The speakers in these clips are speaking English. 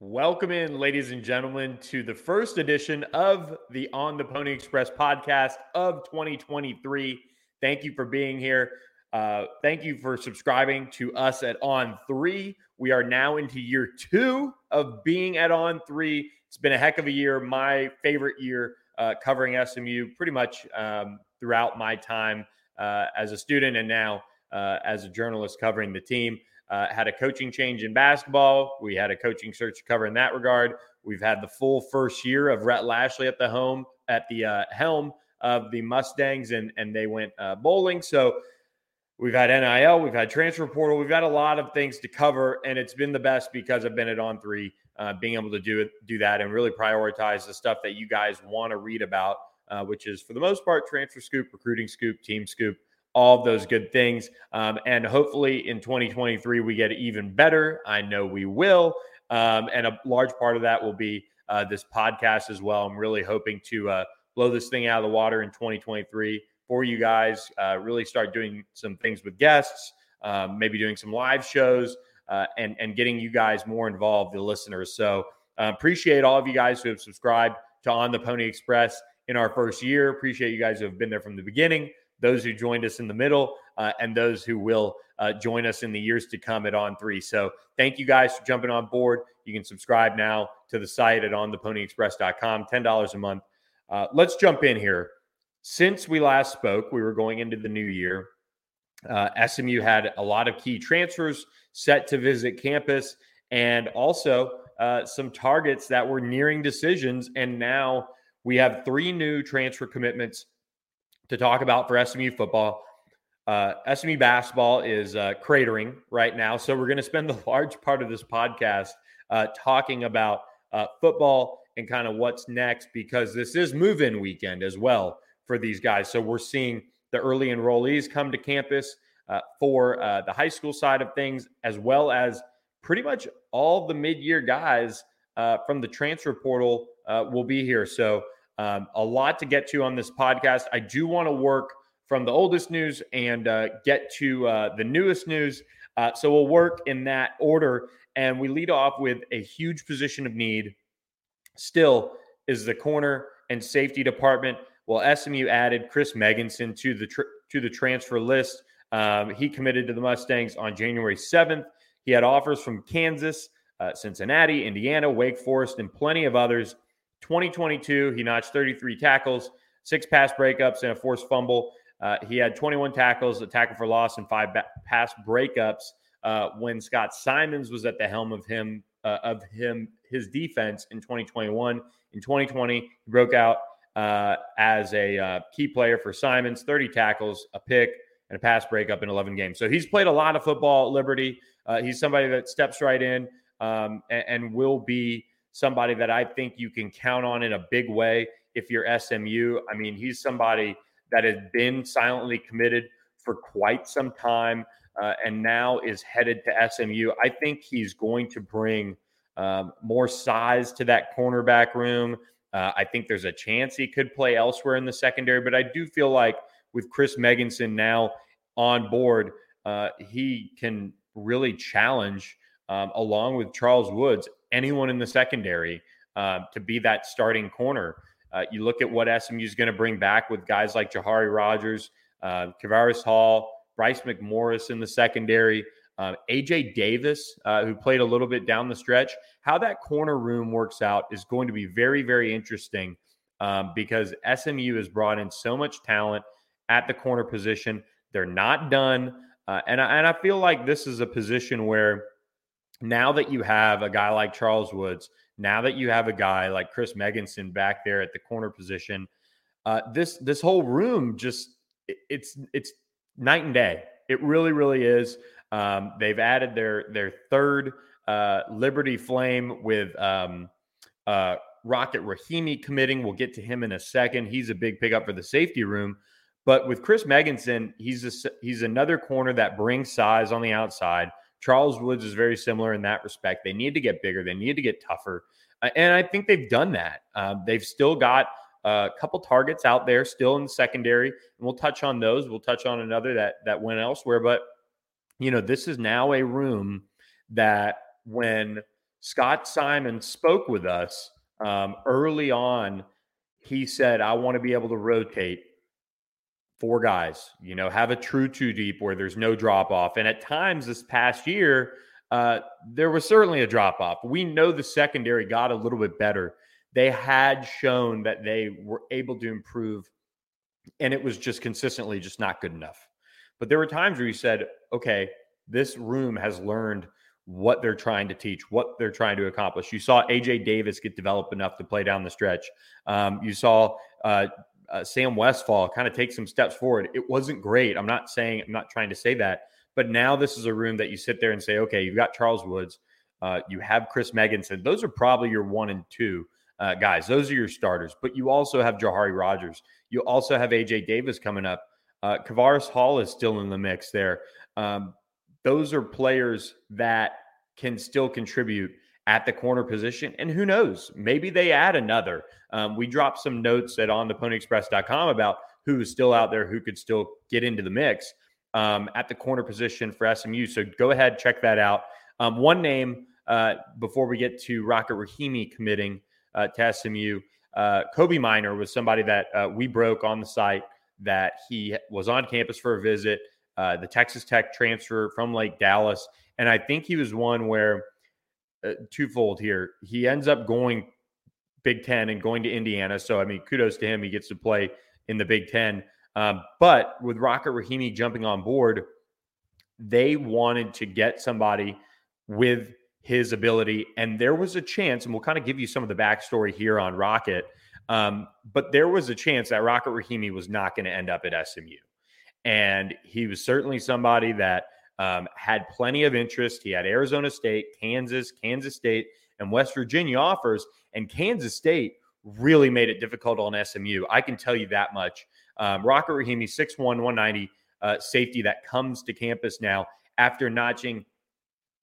Welcome in, ladies and gentlemen, to the first edition of the On the Pony Express podcast of 2023. Thank you for being here. Uh, thank you for subscribing to us at On Three. We are now into year two of being at On Three. It's been a heck of a year, my favorite year uh, covering SMU pretty much um, throughout my time uh, as a student and now uh, as a journalist covering the team. Uh, had a coaching change in basketball. We had a coaching search to cover in that regard. We've had the full first year of Rhett Lashlee at the home at the uh, helm of the Mustangs, and and they went uh, bowling. So we've had NIL, we've had transfer portal, we've got a lot of things to cover, and it's been the best because I've been at On Three, uh, being able to do it, do that, and really prioritize the stuff that you guys want to read about, uh, which is for the most part transfer scoop, recruiting scoop, team scoop all those good things. Um, and hopefully in 2023, we get even better. I know we will. Um, and a large part of that will be uh, this podcast as well. I'm really hoping to uh, blow this thing out of the water in 2023 for you guys, uh, really start doing some things with guests, um, maybe doing some live shows. Uh, and and getting you guys more involved, the listeners. So uh, appreciate all of you guys who have subscribed to On the Pony Express in our first year. Appreciate you guys who have been there from the beginning those who joined us in the middle, uh, and those who will uh, join us in the years to come at On Three. So thank you guys for jumping on board. You can subscribe now to the site at ontheponyexpress.com, $10 a month. Uh, let's jump in here. Since we last spoke, we were going into the new year. Uh, SMU had a lot of key transfers set to visit campus and also uh, some targets that were nearing decisions. And now we have three new transfer commitments to talk about for SMU football. Uh, SMU basketball is uh, cratering right now. So we're going to spend the large part of this podcast uh, talking about uh, football and kind of what's next because this is move in weekend as well for these guys. So we're seeing the early enrollees come to campus uh, for uh, the high school side of things, as well as pretty much all the mid year guys from the transfer portal will be here. So um, a lot to get to on this podcast. I do want to work from the oldest news and uh, get to uh, the newest news. Uh, so we'll work in that order. And we lead off with a huge position of need. Still is the corner and safety department. Well, SMU added Chris Megginson to the tr- to the transfer list. Um, he committed to the Mustangs on January 7th. He had offers from Kansas, uh, Cincinnati, Indiana, Wake Forest, and plenty of others. 2022, he notched 33 tackles, six pass breakups, and a forced fumble. Uh, he had 21 tackles, a tackle for loss, and five ba- pass breakups uh, when Scott Symons was at the helm of him uh, of him his defense in 2021. In 2020, he broke out uh, as a uh, key player for Symons, 30 tackles, a pick, and a pass breakup in 11 games. So he's played a lot of football at Liberty. Uh, he's somebody that steps right in um, and, and will be somebody that I think you can count on in a big way if you're SMU. I mean, he's somebody that has been silently committed for quite some time uh, and now is headed to SMU. I think he's going to bring um, more size to that cornerback room. Uh, I think there's a chance he could play elsewhere in the secondary, but I do feel like with Chris Megginson now on board, uh, he can really challenge um, along with Charles Woods anyone in the secondary uh, to be that starting corner. Uh, you look at what SMU is going to bring back with guys like Jahari Rogers, uh, Kavaris Hall, Bryce McMorris in the secondary, uh, AJ Davis, who played a little bit down the stretch. How that corner room works out is going to be very, very interesting um, because SMU has brought in so much talent at the corner position. They're not done. Uh, and, I, and I feel like this is a position where now that you have a guy like Charles Woods, now that you have a guy like Chris Megginson back there at the corner position, uh, this this whole room just it's it's night and day. It really really is. Um, they've added their their third uh, Liberty Flame with um, uh, Rocket Rahimi committing. We'll get to him in a second. He's a big pickup for the safety room. But with Chris Megginson, he's a, he's another corner that brings size on the outside. Charles Woods is very similar in that respect. They need to get bigger. They need to get tougher, and I think they've done that. Um, they've still got a couple targets out there still in the secondary, and we'll touch on those. We'll touch on another that that went elsewhere, but you know this is now a room that when Scott Symons spoke with us um, early on, he said, "I want to be able to rotate." Four guys, you know, have a true two deep where there's no drop off. And at times this past year, uh, there was certainly a drop off. We know the secondary got a little bit better they had shown that they were able to improve and it was just consistently just not good enough. But there were times where you said, okay, this room has learned what they're trying to teach, what they're trying to accomplish. You saw AJ Davis get developed enough to play down the stretch. Um, you saw uh, uh, Sam Westfall kind of take some steps forward. It wasn't great. I'm not saying, I'm not trying to say that, but now this is a room that you sit there and say, okay, you've got Charles Woods, uh, you have Chris Megginson. Those are probably your one and two uh, guys. Those are your starters. But you also have Jahari Rogers. You also have AJ Davis coming up. Uh, Kavaris Hall is still in the mix there. Um, those are players that can still contribute at the corner position. And who knows? Maybe they add another. Um, we dropped some notes at ontheponyexpress.com about who is still out there who could still get into the mix um, at the corner position for SMU. So go ahead, check that out. Um, one name uh, before we get to Rocket Rahimi committing uh, to SMU. Uh, Kobee Minor was somebody that uh, we broke on the site that he was on campus for a visit. Uh, the Texas Tech transfer from Lake Dallas, and I think he was one where uh, twofold here. He ends up going Big Ten and going to Indiana. So I mean, kudos to him. He gets to play in the Big Ten. Um, but with Rocket Rahimi jumping on board, they wanted to get somebody with his ability. And there was a chance, and we'll kind of give you some of the backstory here on Rocket. Um, but there was a chance that Rocket Rahimi was not going to end up at SMU. And he was certainly somebody that um, had plenty of interest. He had Arizona State, Kansas, Kansas State, and West Virginia offers. And Kansas State really made it difficult on SMU. I can tell you that much. Um, Rocket Rahimi, 6'1, 190 uh, safety that comes to campus now after notching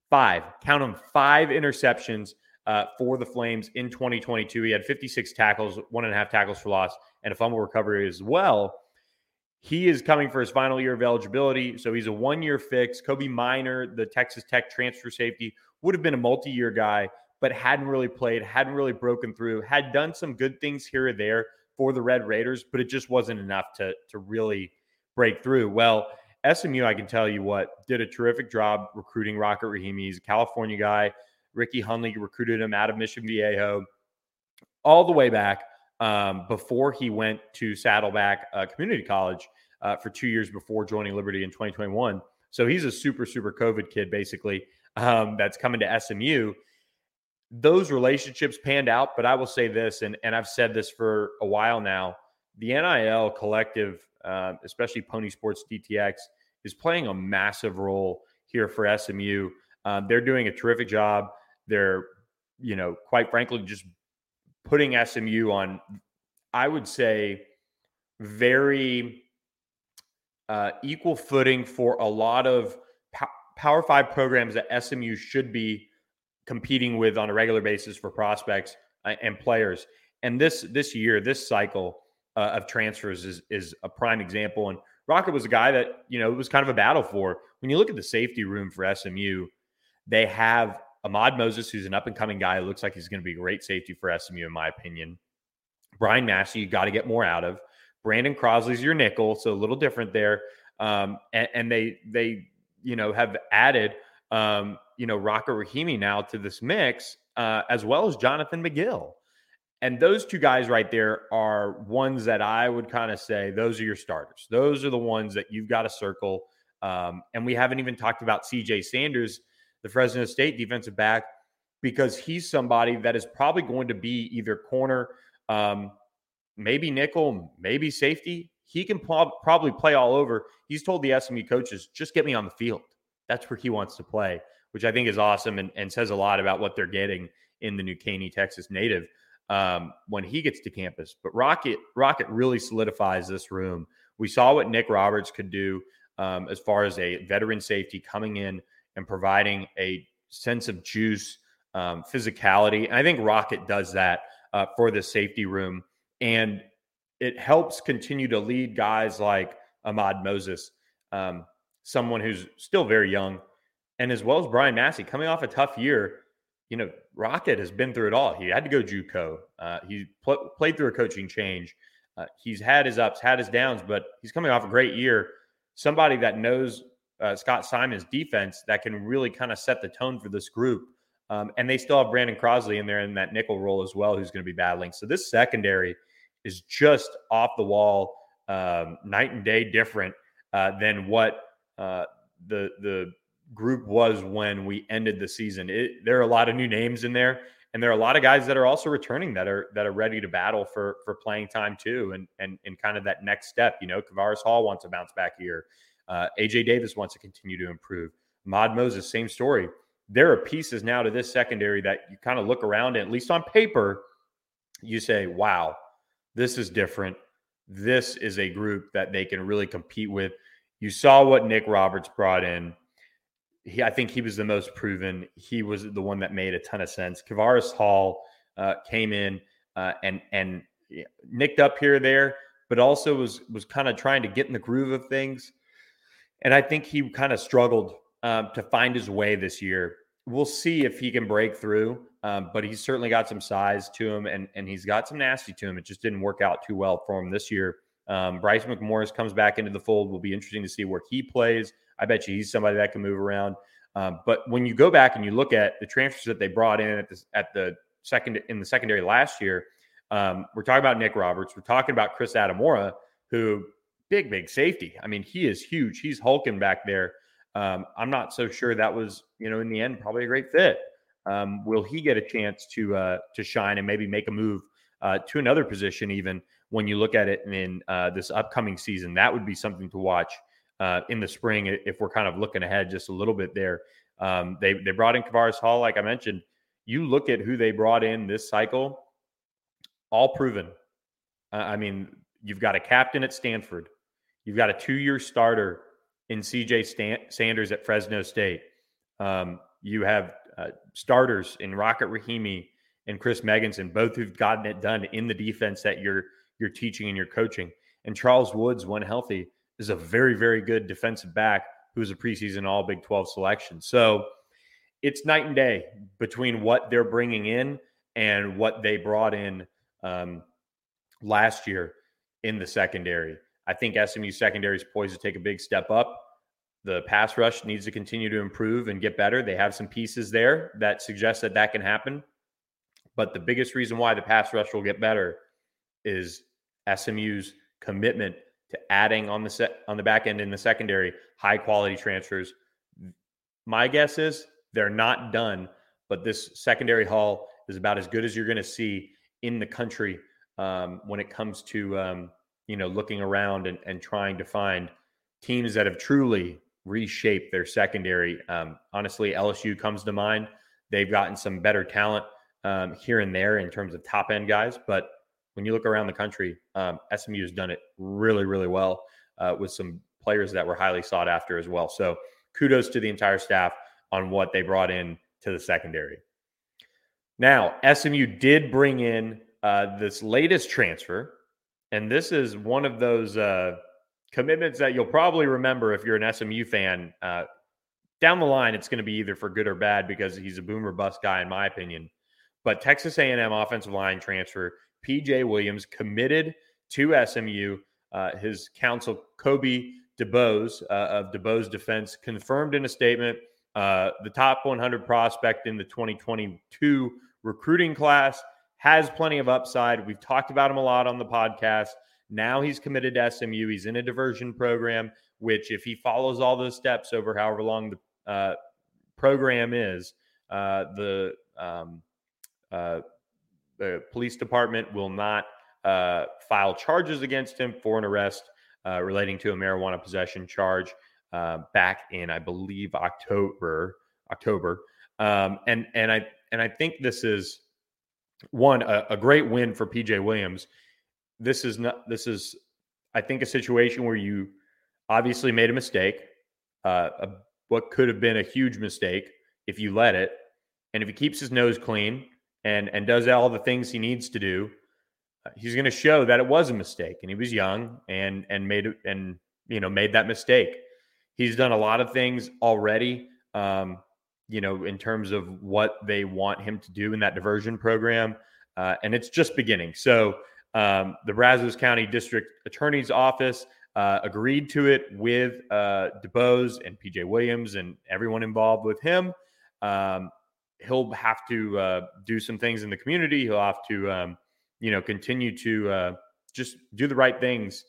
five, count them, five interceptions uh, for the Flames in 2022. He had 56 tackles, one and a half tackles for loss, and a fumble recovery as well. He is coming for his final year of eligibility. So he's a one year fix. Kobee Minor, the Texas Tech transfer safety, would have been a multi year guy, but hadn't really played, hadn't really broken through, had done some good things here or there for the Red Raiders, but it just wasn't enough to, to really break through. Well, SMU, I can tell you what, did a terrific job recruiting Rocket Rahimi. He's a California guy. Ricky Hunley recruited him out of Mission Viejo all the way back um, before he went to Saddleback uh, Community College uh, for two years before joining Liberty in 2021. So he's a super, super COVID kid, basically, um, that's coming to SMU. Those relationships panned out, but I will say this, and, and I've said this for a while now the NIL collective, uh, especially Pony Sports DTX, is playing a massive role here for SMU. Um, they're doing a terrific job. They're, you know, quite frankly, just putting SMU on, I would say, very uh, equal footing for a lot of Power Five programs that SMU should be competing with on a regular basis for prospects uh, and players. And this this year, this cycle uh, of transfers is is a prime example. And Rocket was a guy that, you know, it was kind of a battle for. When you look at the safety room for SMU, they have Ahmad Moses, who's an up and coming guy. Looks like he's going to be a great safety for SMU, in my opinion. Brian Massey, you got to get more out of. Brandon Crosley's your nickel, so a little different there. Um, and, and, they they you know have added um, you know Rocket Rahimi now to this mix, uh, as well as Jonathan McGill. And those two guys right there are ones that I would kind of say those are your starters. Those are the ones that you've got to circle. Um, and we haven't even talked about CJ Sanders, the Fresno State defensive back, because he's somebody that is probably going to be either corner, um, maybe nickel, maybe safety. He can probably play all over. He's told the SMU coaches, just get me on the field. That's where he wants to play which I think is awesome and, and says a lot about what they're getting in the New Caney, Texas native um, when he gets to campus. But Rocket Rocket really solidifies this room. We saw what Nick Roberts could do um, as far as a veteran safety coming in and providing a sense of juice, um, physicality. And I think Rocket does that uh, for the safety room. And it helps continue to lead guys like Ahmad Moses, um, someone who's still very young, and as well as Brian Massey coming off a tough year. You know, Rocket has been through it all. He had to go JUCO. Uh, he pl- played through a coaching change. Uh, he's had his ups, had his downs, but he's coming off a great year. Somebody that knows uh, Scott Symons' defense that can really kind of set the tone for this group. Um, and they still have Brandon Crosley in there in that nickel role as well, who's going to be battling. So this secondary is just off the wall, um, night and day different uh, than what uh, the the group was when we ended the season. It, there are a lot of new names in there, and there are a lot of guys that are also returning that are that are ready to battle for for playing time too, and and and kind of that next step. You know, Kavaris Hall wants to bounce back here. Uh, AJ Davis wants to continue to improve. Mod Moses, same story. There are pieces now to this secondary that you kind of look around and at least on paper, you say, wow, this is different. This is a group that they can really compete with. You saw what Nick Roberts brought in. He, I think he was the most proven. He was the one that made a ton of sense. Kavaris Hall uh, came in uh, and and nicked up here or there, but also was was kind of trying to get in the groove of things. And I think he kind of struggled um, to find his way this year. We'll see if he can break through. Um, but he's certainly got some size to him and, and he's got some nasty to him. It just didn't work out too well for him this year. Um, Bryce McMorris comes back into the fold. Will be interesting to see where he plays. I bet you he's somebody that can move around. Um, but when you go back and you look at the transfers that they brought in at the, at the second in the secondary last year, um, we're talking about Nick Roberts. We're talking about Chris Adamora, who big big safety. I mean, he is huge. He's hulking back there. Um, I'm not so sure that was you know in the end probably a great fit. Um, will he get a chance to uh, to shine and maybe make a move uh, to another position? Even when you look at it in uh, this upcoming season, that would be something to watch uh, in the spring if we're kind of looking ahead just a little bit there. Um, they they brought in Kavaris Hall, like I mentioned. You look at who they brought in this cycle, all proven. I mean, you've got a captain at Stanford, you've got a two-year starter in CJ Stan- Sanders at Fresno State. Um, you have uh, starters in Rocket Rahimi and Chris Megginson, both who've gotten it done in the defense that you're you're teaching and you're coaching. And Charles Woods, when healthy, is a very very good defensive back who's a preseason All Big 12 selection. So it's night and day between what they're bringing in and what they brought in um, last year in the secondary. I think SMU secondary is poised to take a big step up. The pass rush needs to continue to improve and get better. They have some pieces there that suggest that that can happen. But the biggest reason why the pass rush will get better is SMU's commitment to adding on the set on the back end in the secondary high quality transfers. My guess is they're not done, but this secondary haul is about as good as you're going to see in the country um, when it comes to um, you know looking around and, and trying to find teams that have truly reshaped their secondary. Um, honestly, LSU comes to mind. They've gotten some better talent um, here and there in terms of top end guys, but when you look around the country, um, SMU has done it really, really well uh, with some players that were highly sought after as well. So kudos to the entire staff on what they brought in to the secondary. Now, SMU did bring in uh, this latest transfer, and this is one of those uh, commitments that you'll probably remember if you're an SMU fan. Uh, down the line, it's going to be either for good or bad because he's a boomer bust guy, in my opinion. But Texas A&M offensive line transfer PJ Williams committed to SMU. Uh, his counsel Kobe DuBose uh, of DuBose Defense confirmed in a statement uh, the top 100 prospect in the 2022 recruiting class has plenty of upside. We've talked about him a lot on the podcast. Now he's committed to SMU. He's in a diversion program, which, if he follows all those steps over however long the uh, program is, uh, the um, uh, the police department will not uh, file charges against him for an arrest uh, relating to a marijuana possession charge uh, back in, I believe, October October. Um, and and I and I think this is one a, a great win for PJ Williams. This is not this is I think a situation where you obviously made a mistake, uh, a, what could have been a huge mistake if you let it, and if he keeps his nose clean and and does all the things he needs to do, uh, he's going to show that it was a mistake and he was young and and made and you know made that mistake. He's done a lot of things already. Um, you know, in terms of what they want him to do in that diversion program. Uh, and it's just beginning. So um, the Brazos County District Attorney's Office uh, agreed to it with uh, DuBose and PJ Williams and everyone involved with him. Um, he'll have to uh, do some things in the community. He'll have to, um, you know, continue to uh, just do the right things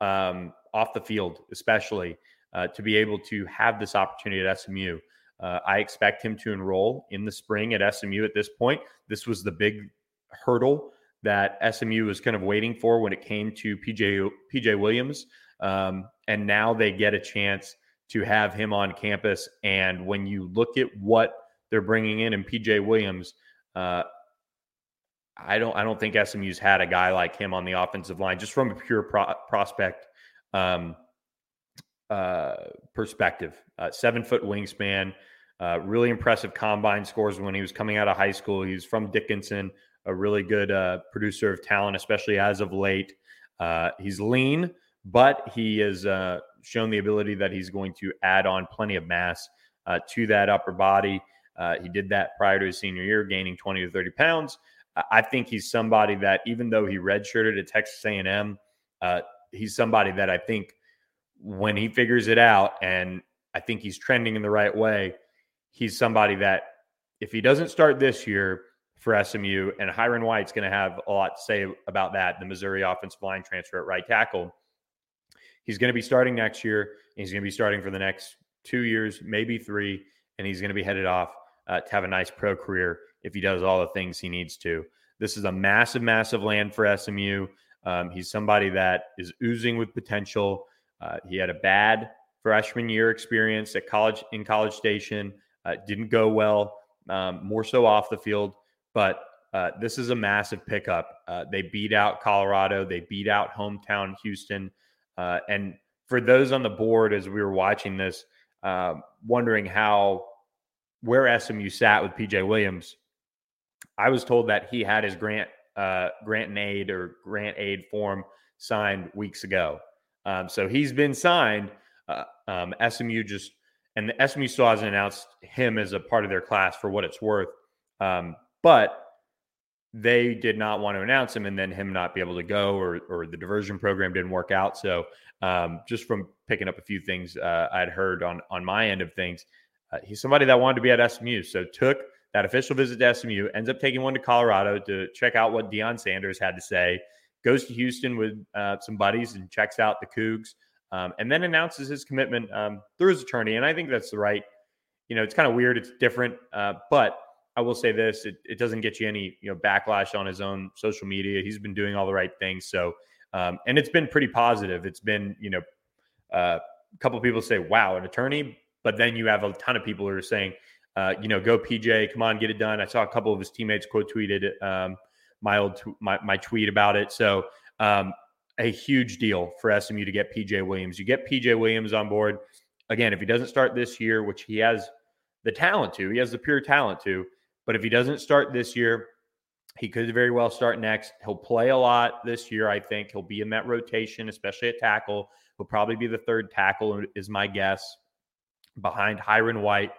um, off the field, especially uh, to be able to have this opportunity at SMU. Uh, I expect him to enroll in the spring at SMU at this point. This was the big hurdle that SMU was kind of waiting for when it came to PJ PJ Williams, um, and now they get a chance to have him on campus. And when you look at what they're bringing in in PJ Williams, uh, I don't I don't think SMU's had a guy like him on the offensive line just from a pure pro- prospect um, uh, perspective. Uh, seven foot wingspan, uh, really impressive combine scores when he was coming out of high school. He's from Dickinson, a really good uh, producer of talent, especially as of late. Uh, he's lean, but he has shown the ability that he's going to add on plenty of mass to that upper body. He did that prior to his senior year, gaining 20 to 30 pounds. I think he's somebody that, even though he redshirted at Texas A&M, he's somebody that I think when he figures it out, and I think he's trending in the right way – he's somebody that if he doesn't start this year for SMU, and Hyrin White's going to have a lot to say about that, the Missouri offensive line transfer at right tackle. He's going to be starting next year. he's going to be starting for the next two years, maybe three, and he's going to be headed off uh, to have a nice pro career if he does all the things he needs to. This is a massive, massive land for SMU. Um, he's somebody that is oozing with potential. Uh, he had a bad freshman year experience at college in College Station. Uh, didn't go well, um, more so off the field, but uh, this is a massive pickup. Uh, they beat out Colorado, they beat out hometown Houston. Uh, and for those on the board, as we were watching this, um, wondering how where SMU sat with PJ Williams, I was told that he had his grant uh, grant and aid or grant aid form signed weeks ago. Um, so he's been signed. Uh, um, SMU just and the SMU still hasn't announced him as a part of their class for what it's worth. Um, but they did not want to announce him and then him not be able to go or, or the diversion program didn't work out. So um, just from picking up a few things uh, I'd heard on, on my end of things, uh, he's somebody that wanted to be at SMU. So took that official visit to SMU, ends up taking one to Colorado to check out what Deion Sanders had to say, goes to Houston with uh, some buddies and checks out the Cougs um, and then announces his commitment um, through his attorney. And I think that's the right. You know, it's kind of weird. It's different, uh, but I will say this: it, it, doesn't get you any you know backlash on his own social media. He's been doing all the right things. So, um, and it's been pretty positive. It's been you know uh, a couple people say, "Wow, an attorney," but then you have a ton of people who are saying, uh, "You know, go PJ, come on, get it done." I saw a couple of his teammates quote tweeted um, my old my, my tweet about it. So um, a huge deal for SMU to get PJ Williams. You get PJ Williams on board. Again, if he doesn't start this year, which he has the talent to, he has the pure talent to, but if he doesn't start this year, he could very well start next. He'll play a lot this year, I think. He'll be in that rotation, especially at tackle. He'll probably be the third tackle, is my guess, behind Hyrin White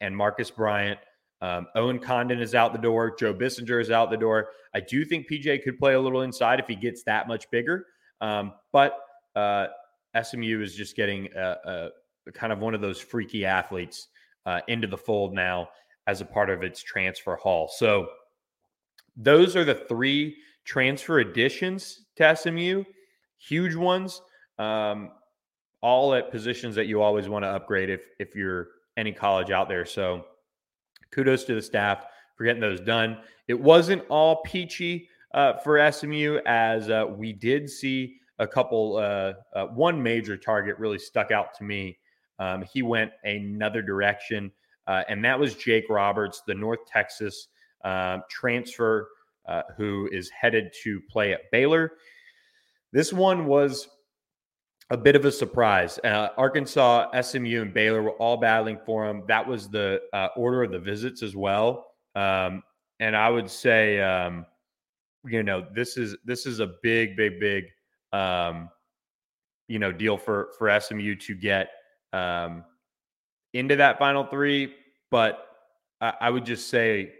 and Marcus Bryant. Um, Owen Condon is out the door. Joe Bissinger is out the door. I do think PJ could play a little inside if he gets that much bigger. Um, but uh, SMU is just getting a, a, kind of one of those freaky athletes uh, into the fold now as a part of its transfer haul. So those are the three transfer additions to SMU, huge ones, um, all at positions that you always want to upgrade if if you're any college out there. So kudos to the staff for getting those done. It wasn't all peachy uh, for SMU, as uh, we did see a couple. Uh, uh, one major target really stuck out to me. Um, he went another direction. uh, and that was Jake Roberts, the North Texas uh, transfer uh, who is headed to play at Baylor. This one was a bit of a surprise. Uh, Arkansas, SMU, and Baylor were all battling for him. That was the uh, order of the visits as well. Um, and I would say, um, you know, this is this is a big, big, big, um, you know, deal for for SMU to get um, into that final three. But I, I would just say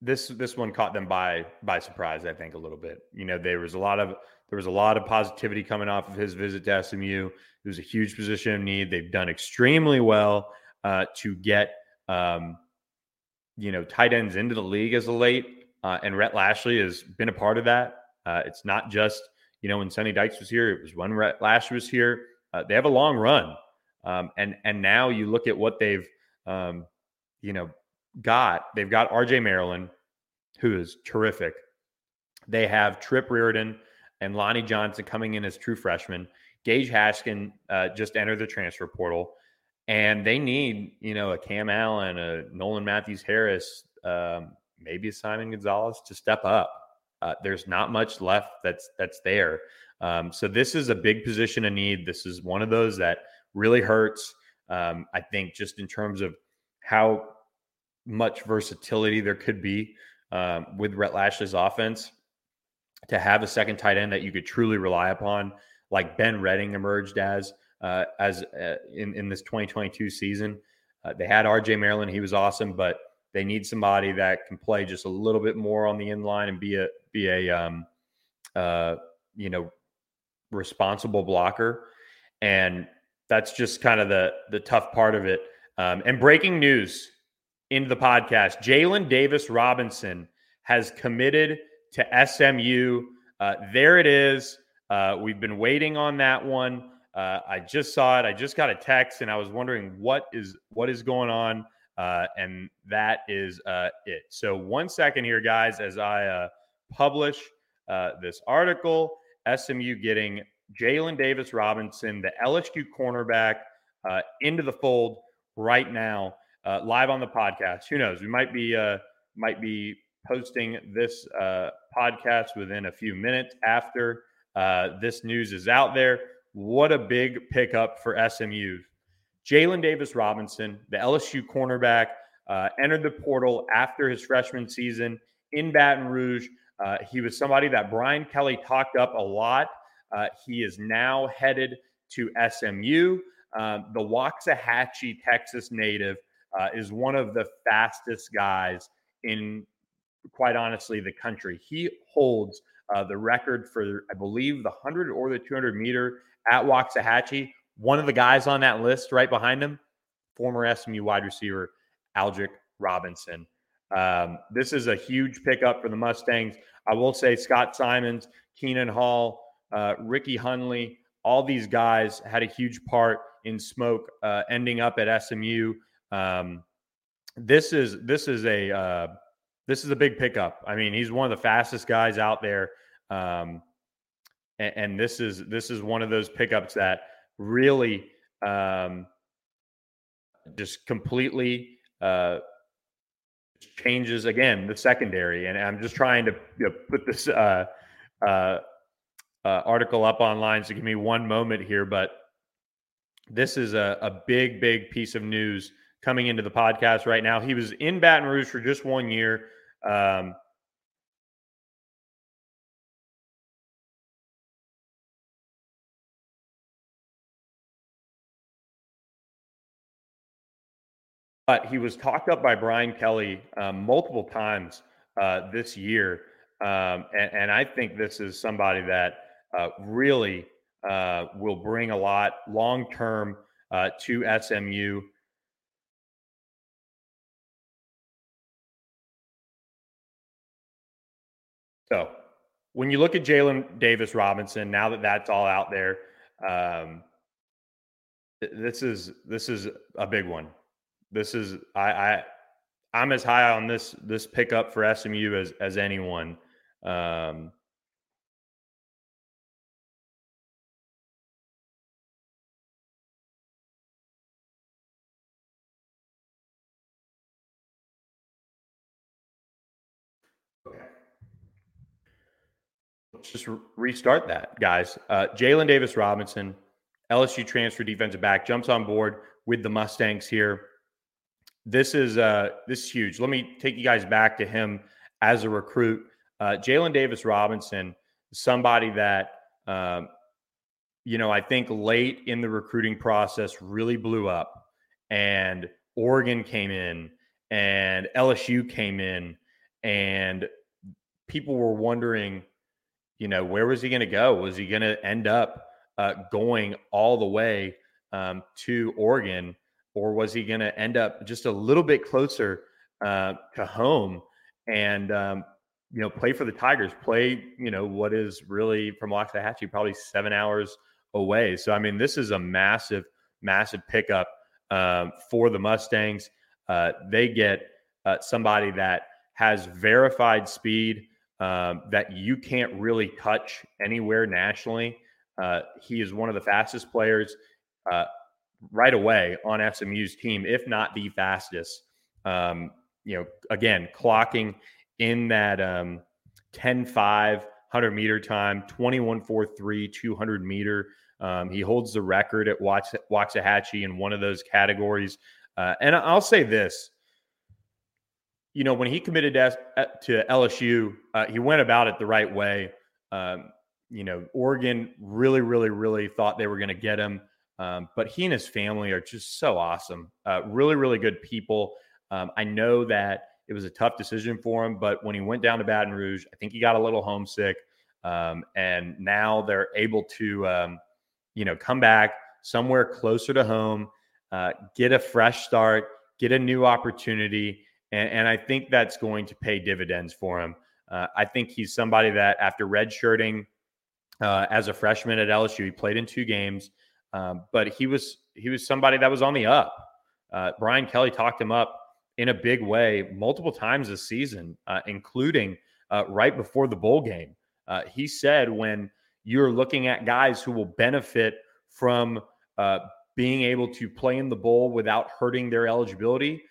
this this one caught them by by surprise. I think a little bit. You know, there was a lot of there was a lot of positivity coming off of his visit to SMU. It was a huge position of need. They've done extremely well uh, to get um, you know tight ends into the league as of late, uh, and Rhett Lashlee has been a part of that. Uh, it's not just you know when Sonny Dykes was here; it was when Rhett Lashlee was here. Uh, they have a long run, um, and and now you look at what they've um, you know got. They've got R.J. Maryland, who is terrific. They have Trip Reardon and Lonnie Johnson coming in as true freshmen. Gage Haskin uh, just entered the transfer portal, and they need you know a Cam Allen, a Nolan Matthews Harris, um, maybe a Simon Gonzalez to step up. Uh, there's not much left that's that's there. Um, so this is a big position of need. This is one of those that really hurts. Um, I think just in terms of how much versatility there could be um, with Rhett Lashlee's offense to have a second tight end that you could truly rely upon, like Ben Redding emerged as uh, as uh, in in this 2022 season. Uh, they had R.J. Maryland; he was awesome, but they need somebody that can play just a little bit more on the end line and be a be a um, uh, you know responsible blocker, and that's just kind of the the tough part of it. Um, and breaking news into the podcast: Jaelyn Davis Robinson has committed to SMU. Uh, there it is. Uh, we've been waiting on that one. Uh, I just saw it. I just got a text, and I was wondering what is what is going on. Uh, and that is uh, it. So one second here, guys, as I uh, publish this article. SMU getting Jaelyn Davis Robinson, the LSU cornerback, into the fold right now, live on the podcast. Who knows? We might be might be posting this uh, podcast within a few minutes after uh, this news is out there. What a big pickup for SMU. Jaelyn Davis Robinson, the LSU cornerback, uh, entered the portal after his freshman season in Baton Rouge. Uh, he was somebody that Brian Kelly talked up a lot. Uh, he is now headed to SMU. Um, the Waxahachie, Texas native uh, is one of the fastest guys in quite honestly, the country. He holds uh, the record for, I believe, the 100 or the 200 meter at Waxahachie. One of the guys on that list right behind him, former SMU wide receiver Aldrick Robinson. Um, this is a huge pickup for the Mustangs. I will say Scott Symons, Keenan Hall, uh, Ricky Hunley, all these guys had a huge part in Smoke uh, ending up at SMU. Um, this is this is a uh, this is a big pickup. I mean, he's one of the fastest guys out there, um, and, and, this is this is one of those pickups that really um, just completely uh, changes again the secondary. And I'm just trying to you know, put this uh, uh, uh, article up online. So give me one moment here, but this is a, a big, big piece of news coming into the podcast right now. He was in Baton Rouge for just one year. Um, but he was talked up by Brian Kelly um, multiple times uh, this year. Um, and, and, I think this is somebody that uh, really uh, will bring a lot long term uh, to SMU. So when you look at Jaelyn Davis Robinson, now that that's all out there, um, this is this is a big one. This is I, I I'm as high on this this pickup for SMU as as anyone. Um, let's just restart that, guys. Uh, Jaelyn Davis Robinson, LSU transfer defensive back, jumps on board with the Mustangs here. This is uh, this is huge. Let me take you guys back to him as a recruit. Uh, Jaelyn Davis Robinson, somebody that um, you know I think late in the recruiting process really blew up, and Oregon came in, and LSU came in, and people were wondering, you know, where was he going to go? Was he going to end up uh, going all the way um, to Oregon, or was he going to end up just a little bit closer uh, to home and um, you know play for the Tigers? Play, you know, what is really from Waxahachie probably seven hours away. So I mean, this is a massive, massive pickup um, for the Mustangs. Uh, they get uh, somebody that has verified speed um, that you can't really touch anywhere nationally. Uh, he is one of the fastest players uh, right away on SMU's team, if not the fastest. Um, you know, again, clocking in that um, 10 5, 100 meter time, 21 4 3, 200 meter. Um, he holds the record at Wax- Waxahachie in one of those categories. Uh, and I'll say this you know, when he committed to, to LSU, uh, he went about it the right way. Um, you know, Oregon really, really, really thought they were going to get him. Um, but he and his family are just so awesome. Uh, really, really good people. Um, I know that it was a tough decision for him, but when he went down to Baton Rouge, I think he got a little homesick. Um, and now they're able to, um, you know, come back somewhere closer to home, uh, get a fresh start, get a new opportunity and, and I think that's going to pay dividends for him. Uh, I think he's somebody that after redshirting uh, as a freshman at LSU, he played in two games, um, but he was he was somebody that was on the up. Uh, Brian Kelly talked him up in a big way multiple times this season, uh, including uh, right before the bowl game. Uh, he said when you're looking at guys who will benefit from being able to play in the bowl without hurting their eligibility,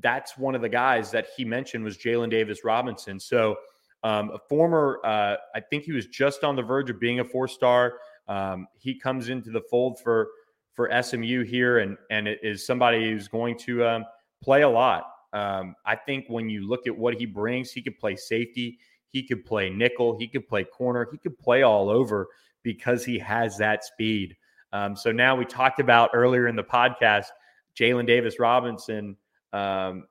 that's one of the guys that he mentioned was Jaelyn Davis Robinson. So, um, a former, uh, I think he was just on the verge of being a four star. Um, he comes into the fold for for SMU here, and and it is somebody who's going to um, play a lot. Um, I think when you look at what he brings, he could play safety, he could play nickel, he could play corner, he could play all over because he has that speed. Um, so now we talked about earlier in the podcast, Jaelyn Davis Robinson um,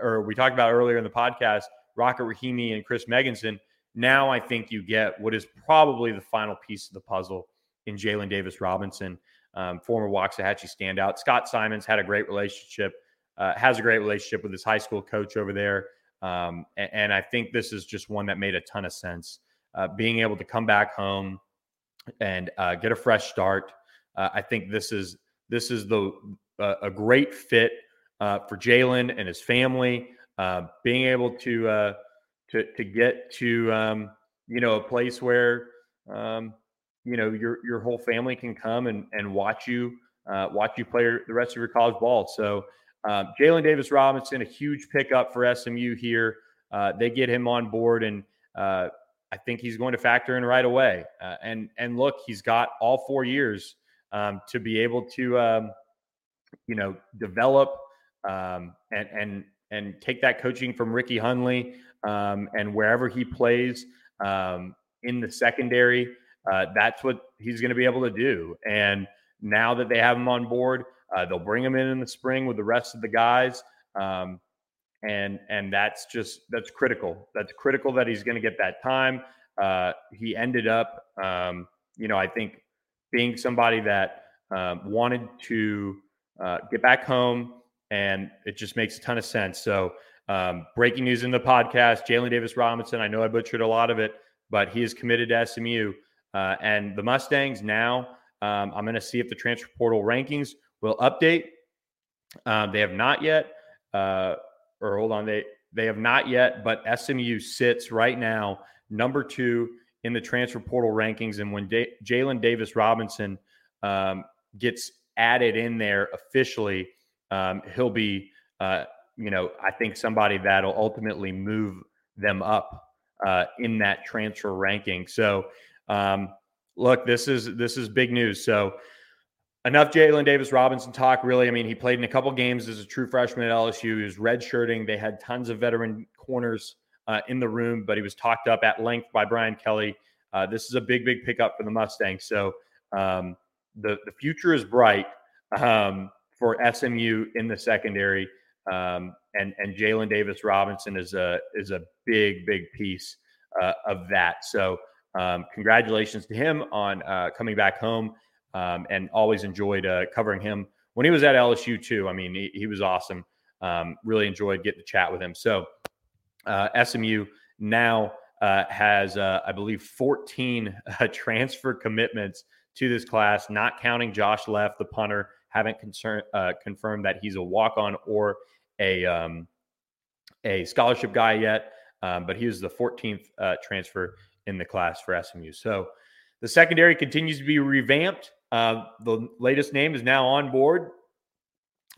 or we talked about earlier in the podcast, Rocket Rahimi and Chris Megginson. Now I think you get what is probably the final piece of the puzzle in Jaelyn Davis Robinson, um, former Waxahachie standout. Scott Symons had a great relationship, uh, has a great relationship with his high school coach over there. Um, and, and, I think this is just one that made a ton of sense. Uh, being able to come back home and uh, get a fresh start. Uh, I think this is this is the a great fit uh, for Jaelyn and his family, uh, being able to uh, to to get to um, you know a place where um, you know your your whole family can come and and watch you uh, watch you play the rest of your college ball. So uh, Jaelyn Davis Robinson, a huge pickup for SMU here. Uh, they get him on board, and I think he's going to factor in right away. and and look, he's got all four years um, to be able to um, you know develop um, and and and take that coaching from Ricky Hunley um, and wherever he plays um, in the secondary, uh, that's what he's going to be able to do. And now that they have him on board, uh, they'll bring him in in the spring with the rest of the guys. Um, and and that's just that's critical. That's critical that he's going to get that time. Uh, he ended up, um, you know, I think being somebody that um, wanted to uh, get back home, and it just makes a ton of sense. So, um, breaking news in the podcast: Jaelyn Davis Robinson. I know I butchered a lot of it, but he is committed to SMU, uh, and the Mustangs now. Um, I'm going to see if the transfer portal rankings will update. Um, they have not yet, uh, or hold on, they they have not yet, but SMU sits right now number two in the transfer portal rankings. And when da- Jaelyn Davis Robinson um, gets added in there officially, um, he'll be, uh, you know, I think somebody that'll ultimately move them up uh, in that transfer ranking. So, um, look, this is this is big news. So, enough Jaelyn Davis Robinson talk. Really, I mean, he played in a couple games as a true freshman at LSU. He was redshirting. They had tons of veteran corners uh, in the room, but he was talked up at length by Brian Kelly. Uh, this is a big, big pickup for the Mustangs. So um, the the future is bright um, for SMU in the secondary, um, and and Jaelyn Davis Robinson is a is a big, big piece uh, of that. So um, congratulations to him on uh, coming back home um, and always enjoyed uh, covering him when he was at LSU too. I mean, he, he was awesome. Um, really enjoyed getting to chat with him. So uh, SMU now uh, has, uh, I believe, 14 uh, transfer commitments to this class, not counting Josh Left, the punter. Haven't concern, uh, confirmed that he's a walk on or a um, a scholarship guy yet, um, but he was the 14th uh, transfer in the class for SMU. So the secondary continues to be revamped. Uh, the latest name is now on board.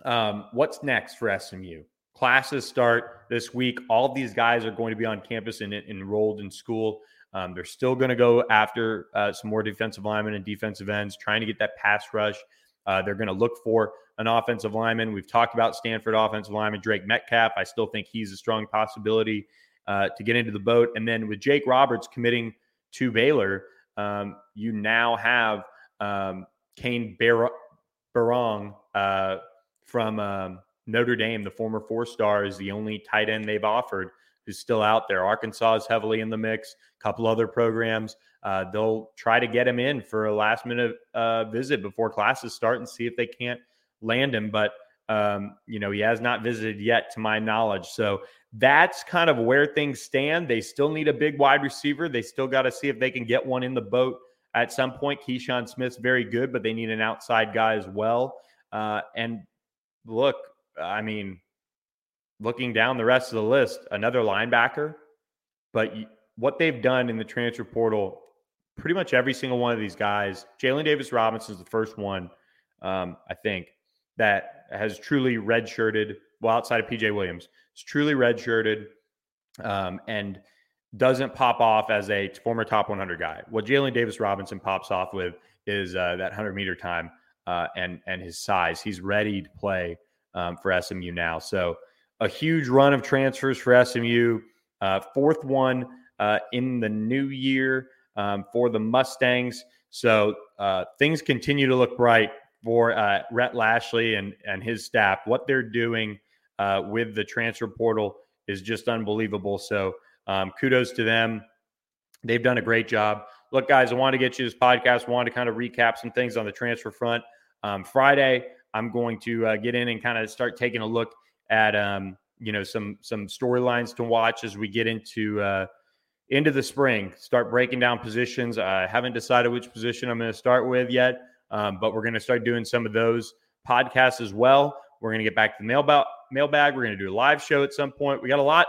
Um, what's next for SMU? Classes start this week. All these guys are going to be on campus and, and enrolled in school. Um, they're still going to go after uh, some more defensive linemen and defensive ends, trying to get that pass rush. Uh, they're going to look for an offensive lineman. We've talked about Stanford offensive lineman Drake Metcalf. I still think he's a strong possibility uh, to get into the boat. And then with Jake Roberts committing to Baylor, um, you now have um, Cane Bar- Berrong uh, from um, Notre Dame, the former four star, is the only tight end they've offered who's still out there. Arkansas is heavily in the mix. A couple other programs. Uh, they'll try to get him in for a last minute uh, visit before classes start and see if they can't land him. But um, you know, he has not visited yet, to my knowledge. So that's kind of where things stand. They still need a big wide receiver. They still got to see if they can get one in the boat at some point. Keyshawn Smith's very good, but they need an outside guy as well. Uh, and look, I mean, looking down the rest of the list, another linebacker, but what they've done in the transfer portal, pretty much every single one of these guys, Jaelyn Davis Robinson is the first one, um, I think, that has truly redshirted, well, outside of PJ Williams, it's truly redshirted um, and doesn't pop off as a former top 100 guy. What Jaelyn Davis Robinson pops off with is uh, that 100 meter time uh, and and his size. He's ready to play um, for SMU now. So a huge run of transfers for SMU. Uh, fourth one uh, in the new year um, for the Mustangs. So uh, things continue to look bright for uh, Rhett Lashlee and and his staff. What they're doing uh, with the transfer portal is just unbelievable. So um, kudos to them. They've done a great job. Look, guys, I want to get you this podcast. I want to kind of recap some things on the transfer front. Um, Friday, I'm going to uh, get in and kind of start taking a look at um, you know some some storylines to watch as we get into uh, into the spring. Start breaking down positions. I haven't decided which position I'm going to start with yet, um, but we're going to start doing some of those podcasts as well. We're going to get back to the mailbag. Mailbag. We're going to do a live show at some point. We got a lot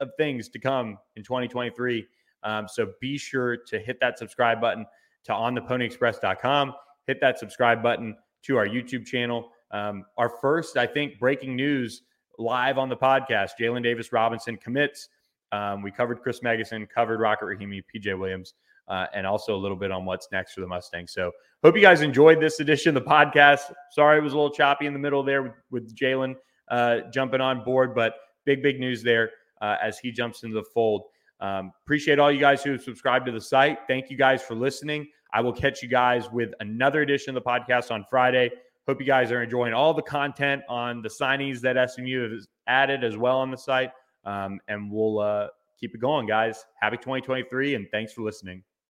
of things to come in 2023. Um, so be sure to hit that subscribe button to ontheponyexpress.com. Hit that subscribe button to our YouTube channel. Um, our first, I think, breaking news live on the podcast Jaelyn Davis Robinson commits. Um, we covered Chris Megginson, covered Rocket Rahimi, PJ Williams, uh, and also a little bit on what's next for the Mustangs. So, hope you guys enjoyed this edition of the podcast. Sorry it was a little choppy in the middle there with, with Jaelyn uh, jumping on board, but big, big news there uh, as he jumps into the fold. Um, appreciate all you guys who have subscribed to the site. Thank you guys for listening. I will catch you guys with another edition of the podcast on Friday. Hope you guys are enjoying all the content on the signees that SMU has added as well on the site. Um, and we'll uh, keep it going, guys. Happy 2023, and thanks for listening.